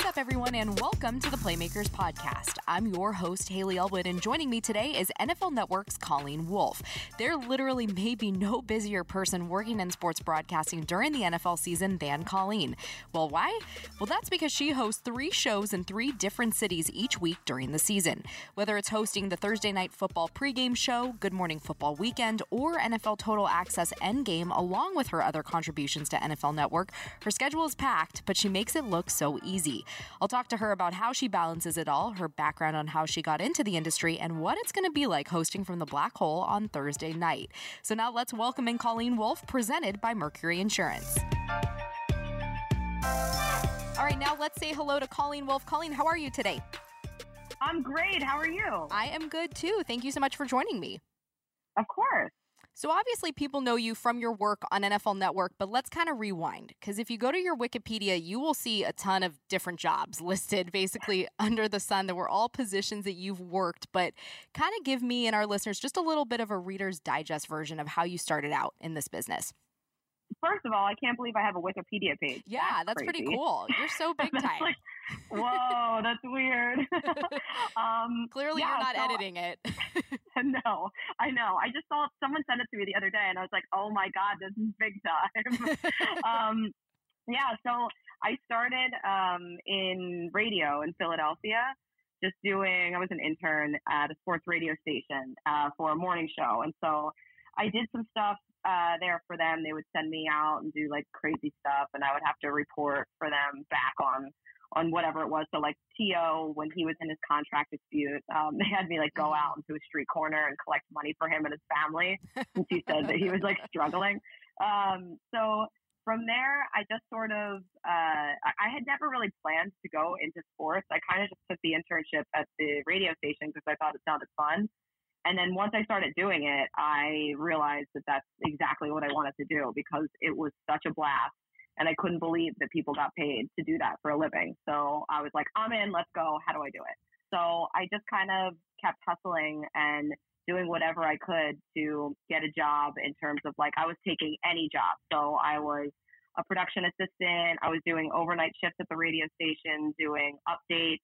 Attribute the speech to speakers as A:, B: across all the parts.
A: What's up, everyone, and welcome to the Playmakers Podcast. I'm your host, Haley Elwood, and joining me today is NFL Network's Colleen Wolfe. There literally may be no busier person working in sports broadcasting during the NFL season than Colleen. Well, why? Well, that's because she hosts three shows in three different cities each week during the season. Whether it's hosting the Thursday Night Football pregame show, Good Morning Football Weekend, or NFL Total Access Endgame, along with her other contributions to NFL Network, her schedule is packed, but she makes it look so easy. I'll talk to her about how she balances it all, her background on how she got into the industry, and what it's going to be like hosting from the Black Hole on Thursday night. So now let's welcome in Colleen Wolfe, presented by Mercury Insurance. All right, now let's say hello to Colleen Wolfe. Colleen, how are you today?
B: I'm great. How are you?
A: I am good too. Thank you so much for joining me.
B: Of course.
A: So, obviously, people know you from your work on NFL Network, but let's kind of rewind. Because if you go to your Wikipedia, you will see a ton of different jobs listed basically under the sun that were all positions that you've worked. But kind of give me and our listeners just a little bit of a Reader's Digest version of how you started out in this business.
B: First of all, I can't believe I have a Wikipedia page.
A: Yeah, that's, that's pretty cool. You're so big time. like,
B: whoa, that's weird.
A: um, Clearly, yeah, you're not so, editing it.
B: no, I know. I just saw someone sent it to me the other day, and I was like, "Oh my god, this is big time." um, yeah, so I started um, in radio in Philadelphia, just doing. I was an intern at a sports radio station uh, for a morning show, and so I did some stuff uh, there for them. They would send me out and do like crazy stuff, and I would have to report for them back on on whatever it was. So like T.O., when he was in his contract dispute, um, they had me like go out into a street corner and collect money for him and his family since he said that he was like struggling. Um, so from there, I just sort of, uh, I had never really planned to go into sports. I kind of just took the internship at the radio station because I thought it sounded fun. And then once I started doing it, I realized that that's exactly what I wanted to do because it was such a blast and I couldn't believe that people got paid to do that for a living. So I was like, I'm in, let's go. How do I do it? So I just kind of kept hustling and doing whatever I could to get a job in terms of like, I was taking any job. So I was a production assistant. I was doing overnight shifts at the radio station, doing updates.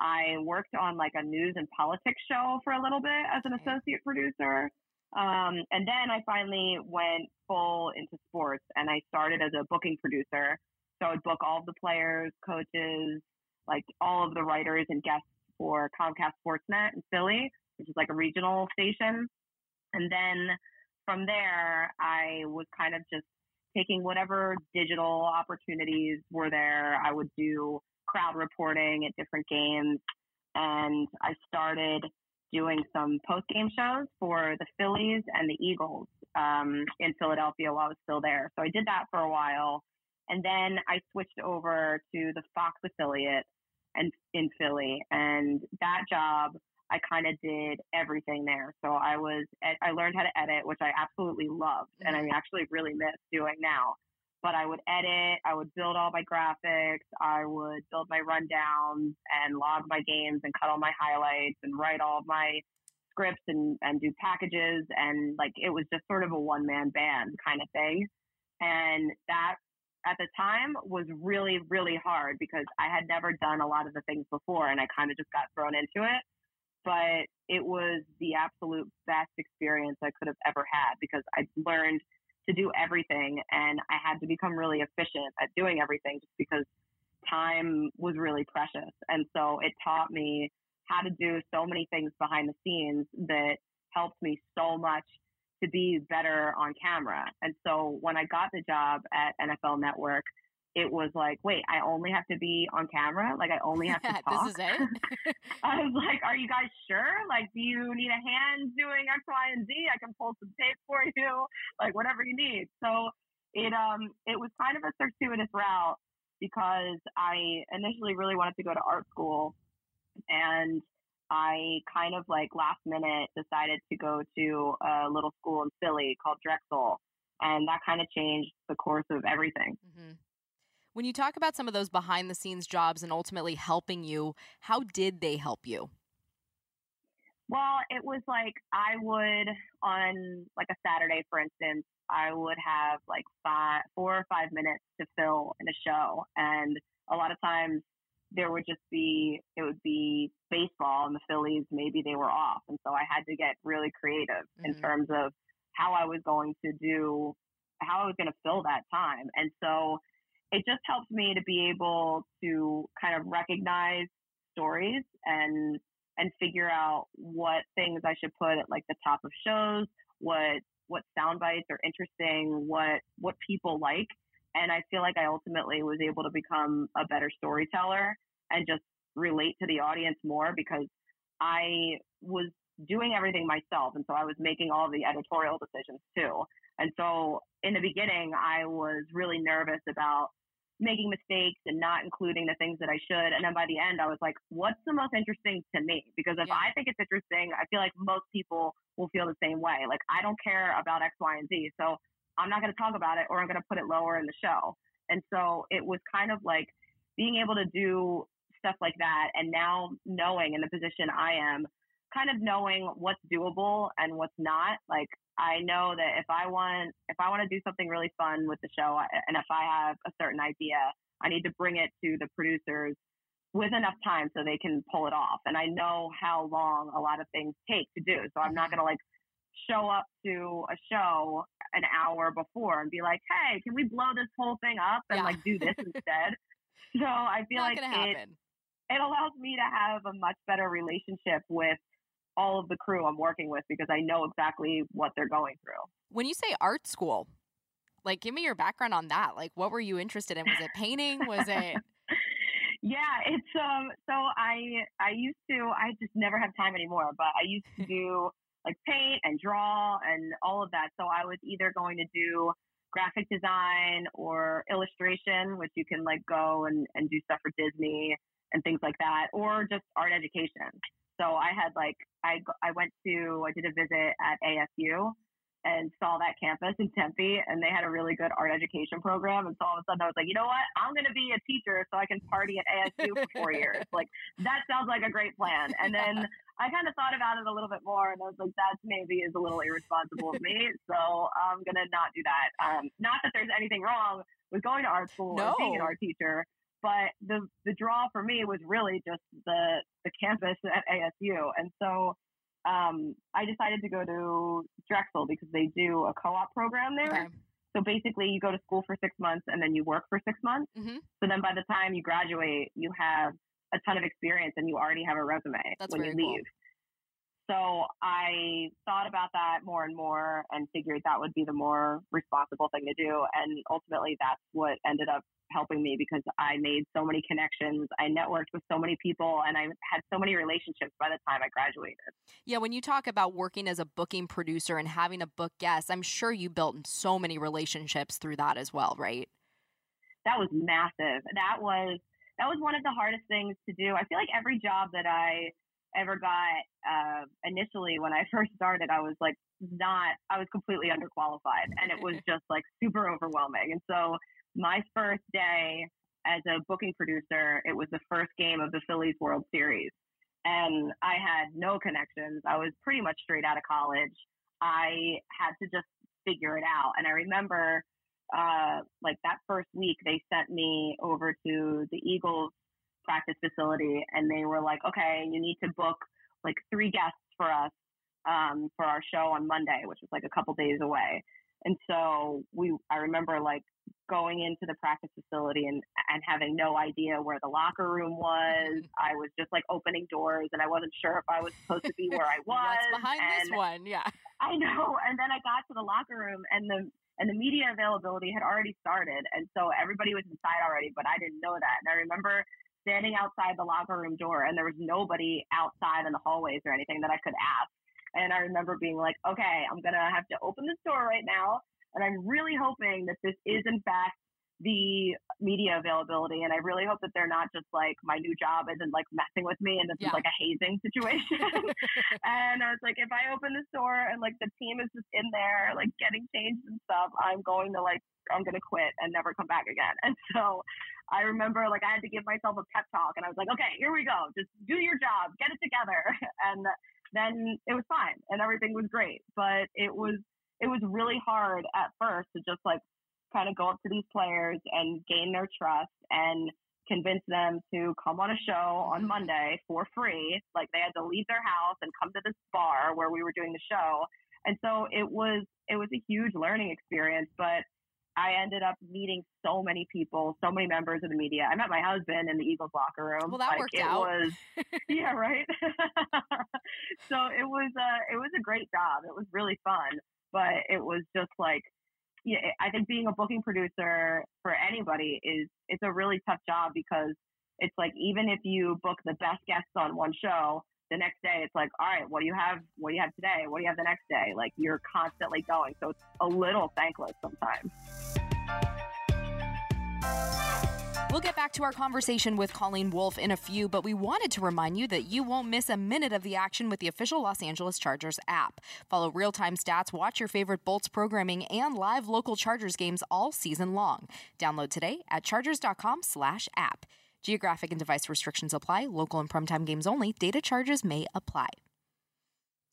B: I worked on like a news and politics show for a little bit as an associate producer. Um, and then I finally went full into sports and I started as a booking producer. So I would book all of the players, coaches, like all of the writers and guests for Comcast Sportsnet in Philly, which is like a regional station. And then from there, I was kind of just taking whatever digital opportunities were there. I would do crowd reporting at different games. And I started doing some post game shows for the Phillies and the Eagles um, in Philadelphia while I was still there. So I did that for a while. And then I switched over to the Fox affiliate and in Philly. And that job, I kind of did everything there. So I was, I learned how to edit, which I absolutely loved. And I actually really miss doing now but I would edit, I would build all my graphics, I would build my rundowns and log my games and cut all my highlights and write all my scripts and, and do packages. And like it was just sort of a one man band kind of thing. And that at the time was really, really hard because I had never done a lot of the things before and I kind of just got thrown into it. But it was the absolute best experience I could have ever had because I learned to do everything. And I had to become really efficient at doing everything just because time was really precious. And so it taught me how to do so many things behind the scenes that helped me so much to be better on camera. And so when I got the job at NFL Network, it was like, wait, I only have to be on camera? Like, I only have to talk?
A: this is it?
B: I was like, are you guys sure? Like, do you need a hand doing X, Y, and Z? I can pull some tape for you, like, whatever you need. So it, um, it was kind of a circuitous route because I initially really wanted to go to art school and I kind of like last minute decided to go to a little school in Philly called Drexel. And that kind of changed the course of everything.
A: Mm-hmm. When you talk about some of those behind the scenes jobs and ultimately helping you, how did they help you?
B: Well, it was like I would on like a Saturday, for instance, I would have like five, four or five minutes to fill in a show, and a lot of times there would just be it would be baseball and the Phillies maybe they were off and so I had to get really creative mm-hmm. in terms of how I was going to do how I was going to fill that time and so it just helps me to be able to kind of recognize stories and and figure out what things I should put at like the top of shows what what sound bites are interesting what what people like and I feel like I ultimately was able to become a better storyteller and just relate to the audience more because I was doing everything myself. And so I was making all the editorial decisions too. And so in the beginning, I was really nervous about making mistakes and not including the things that I should. And then by the end, I was like, what's the most interesting to me? Because if yeah. I think it's interesting, I feel like most people will feel the same way. Like, I don't care about X, Y, and Z. So I'm not going to talk about it or I'm going to put it lower in the show. And so it was kind of like being able to do stuff like that. And now knowing in the position I am, kind of knowing what's doable and what's not. Like I know that if I want, if I want to do something really fun with the show and if I have a certain idea, I need to bring it to the producers with enough time so they can pull it off. And I know how long a lot of things take to do. So I'm not mm-hmm. going to like show up to a show an hour before and be like, "Hey, can we blow this whole thing up and yeah. like do this instead?" So I feel
A: Not
B: like it it allows me to have a much better relationship with all of the crew I'm working with because I know exactly what they're going through.
A: When you say art school, like give me your background on that. Like what were you interested in? Was it painting? Was it
B: Yeah, it's um so I I used to I just never have time anymore, but I used to do like paint and draw and all of that. So I was either going to do graphic design or illustration, which you can like go and, and do stuff for Disney and things like that, or just art education. So I had like I I went to I did a visit at ASU and saw that campus in Tempe, and they had a really good art education program. And so all of a sudden, I was like, you know what? I'm going to be a teacher so I can party at ASU for four years. Like that sounds like a great plan. And then I kind of thought about it a little bit more, and I was like, that maybe is a little irresponsible of me. So I'm going to not do that. Um, not that there's anything wrong with going to art school no. or being an art teacher. But the the draw for me was really just the the campus at ASU, and so um, I decided to go to Drexel because they do a co-op program there. Okay. So basically, you go to school for six months and then you work for six months. Mm-hmm. So then by the time you graduate, you have a ton of experience and you already have a resume
A: That's
B: when you leave. So I thought about that more and more and figured that would be the more responsible thing to do. And ultimately, that's what ended up helping me because I made so many connections. I networked with so many people and I had so many relationships by the time I graduated.
A: Yeah, when you talk about working as a booking producer and having a book guest, I'm sure you built so many relationships through that as well, right?
B: That was massive. That was that was one of the hardest things to do. I feel like every job that I ever got uh, initially when I first started, I was like not I was completely underqualified and it was just like super overwhelming. And so my first day as a booking producer, it was the first game of the Phillies World Series. And I had no connections. I was pretty much straight out of college. I had to just figure it out. And I remember, uh, like that first week, they sent me over to the Eagles practice facility and they were like, okay, you need to book like three guests for us um, for our show on Monday, which was like a couple days away. And so we, I remember like going into the practice facility and, and having no idea where the locker room was. Mm-hmm. I was just like opening doors and I wasn't sure if I was supposed to be where I was.
A: What's behind
B: and
A: this one? Yeah.
B: I know. And then I got to the locker room and the, and the media availability had already started. And so everybody was inside already, but I didn't know that. And I remember standing outside the locker room door and there was nobody outside in the hallways or anything that I could ask. And I remember being like, okay, I'm going to have to open this door right now. And I'm really hoping that this is, in fact, the media availability. And I really hope that they're not just like my new job isn't like messing with me and this yeah. is like a hazing situation. and I was like, if I open this door and like the team is just in there, like getting changed and stuff, I'm going to like, I'm going to quit and never come back again. And so I remember like I had to give myself a pep talk and I was like, okay, here we go. Just do your job, get it together. And then it was fine and everything was great. But it was it was really hard at first to just like kind of go up to these players and gain their trust and convince them to come on a show on mm-hmm. Monday for free. Like they had to leave their house and come to this bar where we were doing the show. And so it was it was a huge learning experience, but I ended up meeting so many people, so many members of the media. I met my husband in the Eagles locker room.
A: Well, that
B: like,
A: worked
B: it
A: out.
B: Was, yeah, right. so it was a it was a great job. It was really fun, but it was just like yeah, I think being a booking producer for anybody is it's a really tough job because it's like even if you book the best guests on one show, the next day it's like, all right, what do you have? What do you have today? What do you have the next day? Like you're constantly going, so it's a little thankless sometimes.
A: We'll get back to our conversation with Colleen Wolfe in a few, but we wanted to remind you that you won't miss a minute of the action with the official Los Angeles Chargers app. Follow real time stats, watch your favorite Bolts programming, and live local Chargers games all season long. Download today at chargers.com/slash app. Geographic and device restrictions apply. Local and primetime games only. Data charges may apply.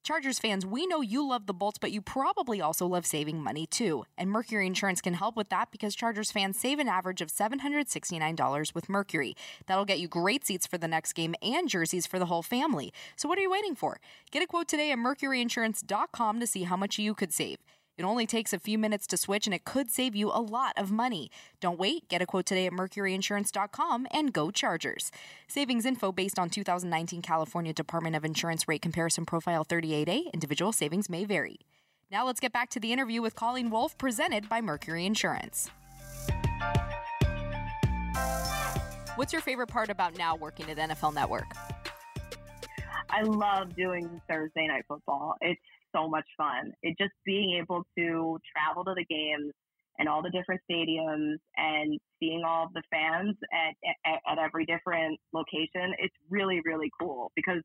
A: Chargers fans, we know you love the Bolts, but you probably also love saving money too. And Mercury Insurance can help with that because Chargers fans save an average of $769 with Mercury. That'll get you great seats for the next game and jerseys for the whole family. So what are you waiting for? Get a quote today at mercuryinsurance.com to see how much you could save. It only takes a few minutes to switch and it could save you a lot of money. Don't wait. Get a quote today at mercuryinsurance.com and go Chargers. Savings info based on 2019 California Department of Insurance rate comparison profile 38A. Individual savings may vary. Now let's get back to the interview with Colleen Wolfe presented by Mercury Insurance. What's your favorite part about now working at NFL Network?
B: I love doing Thursday night football. It's so much fun. It just being able to travel to the games and all the different stadiums and seeing all the fans at, at, at every different location. It's really, really cool because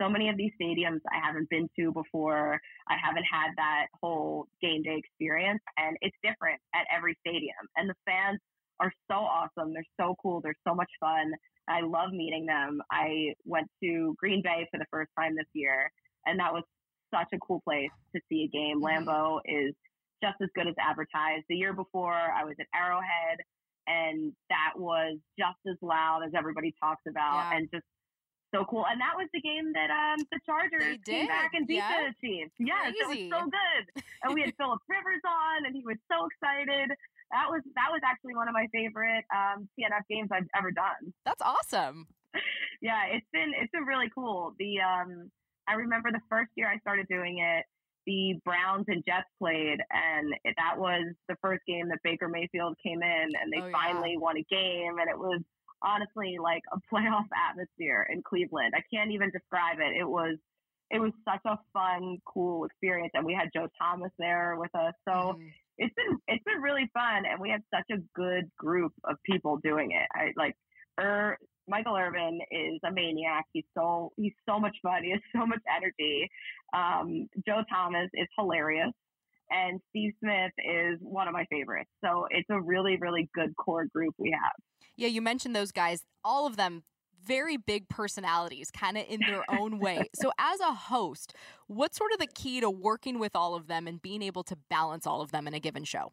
B: so many of these stadiums I haven't been to before. I haven't had that whole game day experience and it's different at every stadium. And the fans are so awesome. They're so cool. They're so much fun. I love meeting them. I went to Green Bay for the first time this year and that was such a cool place to see a game. Mm-hmm. Lambeau is just as good as advertised. The year before, I was at Arrowhead, and that was just as loud as everybody talks about, yeah. and just so cool. And that was the game that um the Chargers came back and beat yeah. the Chiefs. Yes, Crazy. it was so good. and we had Philip Rivers on, and he was so excited. That was that was actually one of my favorite um, TNF games I've ever done.
A: That's awesome.
B: yeah, it's been it's been really cool. The um I remember the first year I started doing it, the Browns and Jets played, and that was the first game that Baker Mayfield came in, and they oh, finally yeah. won a game, and it was honestly like a playoff atmosphere in Cleveland. I can't even describe it. It was it was such a fun, cool experience, and we had Joe Thomas there with us, so. Mm. It's been it's been really fun, and we had such a good group of people doing it. I like er, Michael Irvin is a maniac. He's so he's so much fun. He has so much energy. Um, Joe Thomas is hilarious, and Steve Smith is one of my favorites. So it's a really really good core group we have.
A: Yeah, you mentioned those guys. All of them very big personalities, kind of in their own way. So, as a host, what's sort of the key to working with all of them and being able to balance all of them in a given show?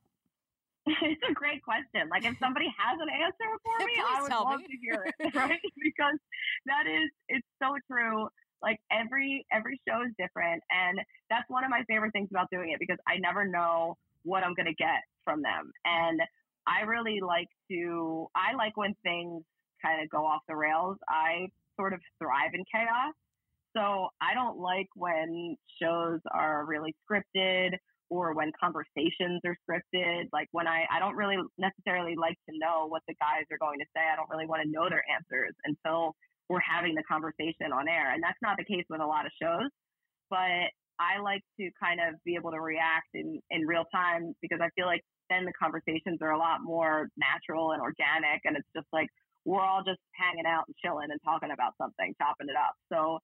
B: it's a great question. Like if somebody has an answer for me, I would love me. to hear it, right? because that is it's so true. Like every every show is different and that's one of my favorite things about doing it because I never know what I'm going to get from them. And I really like to I like when things kind of go off the rails. I sort of thrive in chaos. So I don't like when shows are really scripted or when conversations are scripted. Like when I, I don't really necessarily like to know what the guys are going to say. I don't really want to know their answers until we're having the conversation on air. And that's not the case with a lot of shows. But I like to kind of be able to react in, in real time because I feel like then the conversations are a lot more natural and organic. And it's just like we're all just hanging out and chilling and talking about something, chopping it up. So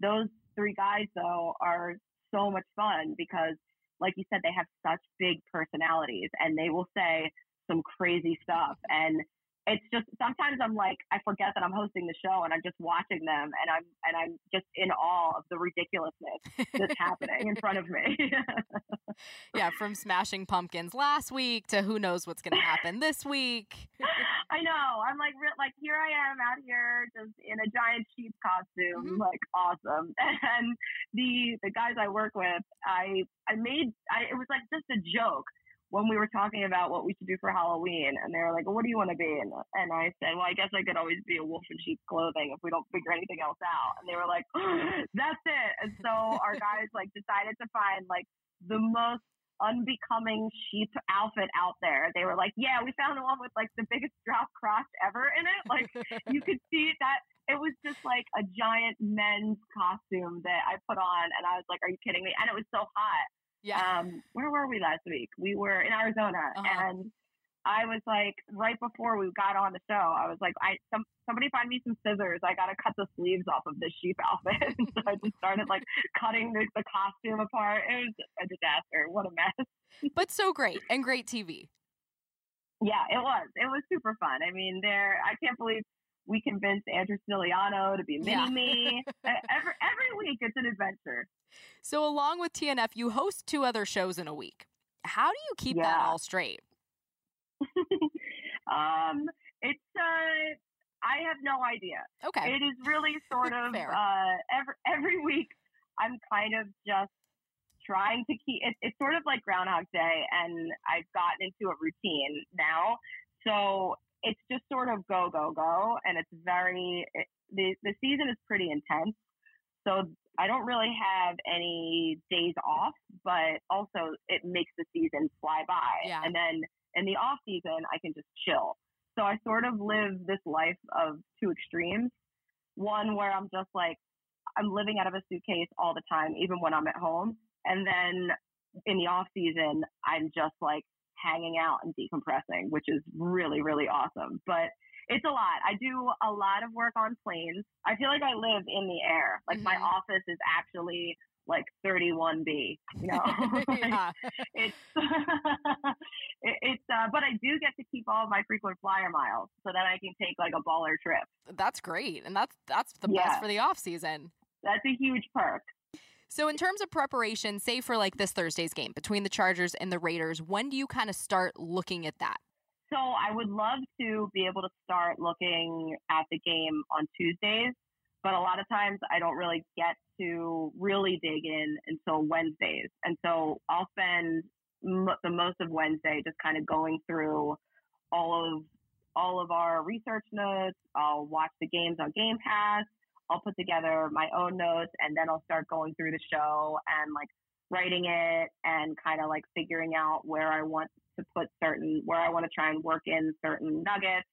B: those three guys, though, are so much fun because like you said, they have such big personalities and they will say some crazy stuff. And it's just sometimes I'm like I forget that I'm hosting the show and I'm just watching them and I'm and I'm just in awe of the ridiculousness that's happening in front of me.
A: yeah, from smashing pumpkins last week to who knows what's going to happen this week.
B: I know. I'm like like here I am out here just in a giant sheep costume, mm-hmm. like awesome. And the the guys I work with, I I made I it was like just a joke when we were talking about what we should do for Halloween, and they were like, well, "What do you want to be?" And, and I said, "Well, I guess I could always be a wolf in sheep's clothing if we don't figure anything else out." And they were like, "That's it." And so our guys like decided to find like the most unbecoming sheep outfit out there. They were like, "Yeah, we found the one with like the biggest drop crotch ever in it." Like you could see that it was just like a giant men's costume that I put on, and I was like, "Are you kidding me?" And it was so hot yeah. Um, where were we last week? We were in Arizona, uh-huh. and I was like, right before we got on the show, I was like, I some somebody find me some scissors. I gotta cut the sleeves off of this sheep outfit. so I just started like cutting the, the costume apart. It was a disaster. What a mess.
A: but so great and great TV.
B: Yeah, it was. It was super fun. I mean, there. I can't believe we convinced Andrew Siciliano to be Mini yeah. Me. every every week, it's an adventure.
A: So, along with TNF, you host two other shows in a week. How do you keep yeah. that all straight?
B: um, it's uh, I have no idea.
A: Okay,
B: it is really sort of uh, every every week. I'm kind of just trying to keep it, it's sort of like Groundhog Day, and I've gotten into a routine now. So it's just sort of go go go, and it's very it, the the season is pretty intense. So I don't really have any days off, but also it makes the season fly by.
A: Yeah.
B: And then in the off season, I can just chill. So I sort of live this life of two extremes. One where I'm just like, I'm living out of a suitcase all the time, even when I'm at home. And then in the off season, I'm just like hanging out and decompressing, which is really, really awesome. But it's a lot. I do a lot of work on planes. I feel like I live in the air. Like mm-hmm. my office is actually like 31B, you know? it's, it, it's, uh, but I do get to keep all of my frequent flyer miles so that I can take like a baller trip.
A: That's great. And that's, that's the yeah. best for the off season.
B: That's a huge perk.
A: So, in terms of preparation, say for like this Thursday's game between the Chargers and the Raiders, when do you kind of start looking at that?
B: So I would love to be able to start looking at the game on Tuesdays, but a lot of times I don't really get to really dig in until Wednesdays. And so I'll spend the most of Wednesday just kind of going through all of all of our research notes. I'll watch the games on Game Pass. I'll put together my own notes and then I'll start going through the show and like writing it and kind of like figuring out where I want to put certain, where I want to try and work in certain nuggets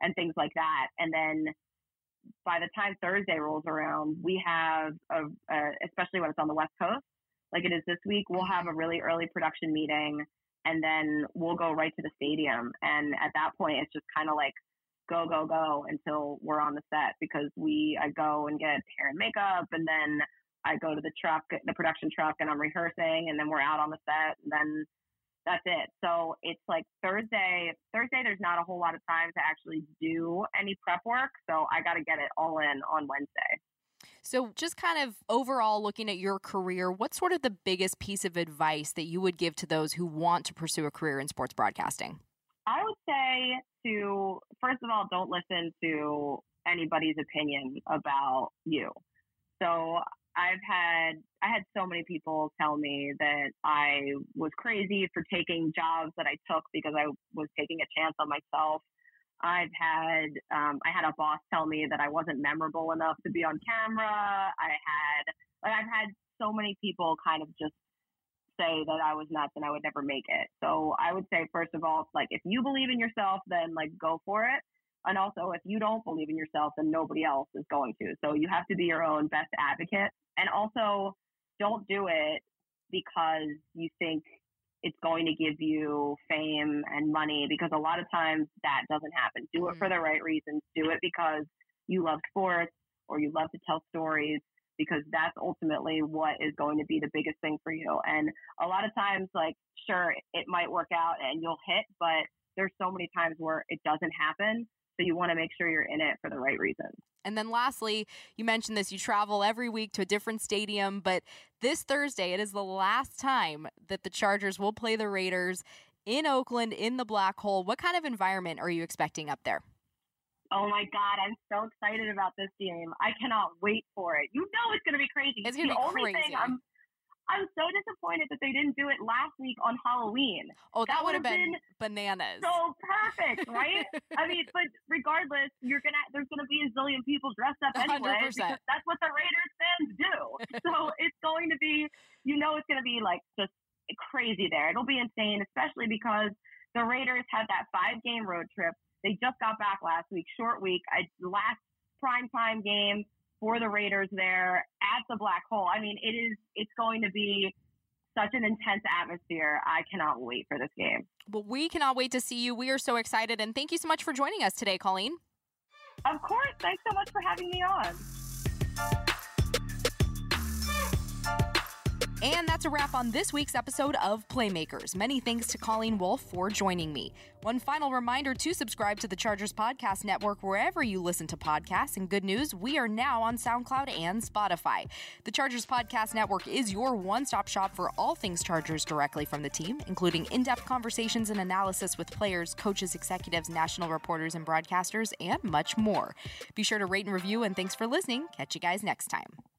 B: and things like that. And then by the time Thursday rolls around, we have, a, a, especially when it's on the West Coast, like it is this week, we'll have a really early production meeting and then we'll go right to the stadium. And at that point, it's just kind of like go, go, go until we're on the set because we, I go and get hair and makeup and then I go to the truck, the production truck, and I'm rehearsing, and then we're out on the set, and then that's it. So it's like Thursday. Thursday, there's not a whole lot of time to actually do any prep work. So I got to get it all in on Wednesday.
A: So, just kind of overall looking at your career, what's sort of the biggest piece of advice that you would give to those who want to pursue a career in sports broadcasting?
B: I would say to, first of all, don't listen to anybody's opinion about you. So, I've had I had so many people tell me that I was crazy for taking jobs that I took because I was taking a chance on myself. I've had um, I had a boss tell me that I wasn't memorable enough to be on camera. I had like I've had so many people kind of just say that I was nuts and I would never make it. So I would say first of all, like if you believe in yourself, then like go for it. And also, if you don't believe in yourself, then nobody else is going to. So you have to be your own best advocate. And also, don't do it because you think it's going to give you fame and money because a lot of times that doesn't happen. Do it for mm-hmm. the right reasons. Do it because you love sports or you love to tell stories because that's ultimately what is going to be the biggest thing for you. And a lot of times, like, sure, it might work out and you'll hit, but there's so many times where it doesn't happen So you want to make sure you're in it for the right reasons.
A: And then lastly, you mentioned this you travel every week to a different stadium, but this Thursday, it is the last time that the Chargers will play the Raiders in Oakland in the black hole. What kind of environment are you expecting up there?
B: Oh my God, I'm so excited about this game. I cannot wait for it. You know it's going to be crazy.
A: It's going to be
B: only
A: crazy.
B: Thing I'm, I'm so disappointed that they didn't do it last week on Halloween.
A: Oh, that,
B: that
A: would have been,
B: been,
A: bananas.
B: So perfect, right? I mean, but regardless, you're gonna there's gonna be a zillion people dressed up anyway
A: 100%.
B: because that's what the Raiders fans do. so it's going to be, you know, it's gonna be like just crazy there. It'll be insane, especially because the Raiders had that five game road trip. They just got back last week, short week. I last prime time game for the Raiders there at the black hole. I mean, it is it's going to be such an intense atmosphere. I cannot wait for this game.
A: Well, we cannot wait to see you. We are so excited and thank you so much for joining us today, Colleen.
B: Of course. Thanks so much for having me on.
A: And that's a wrap on this week's episode of Playmakers. Many thanks to Colleen Wolfe for joining me. One final reminder to subscribe to the Chargers Podcast Network wherever you listen to podcasts. And good news, we are now on SoundCloud and Spotify. The Chargers Podcast Network is your one stop shop for all things Chargers directly from the team, including in depth conversations and analysis with players, coaches, executives, national reporters, and broadcasters, and much more. Be sure to rate and review, and thanks for listening. Catch you guys next time.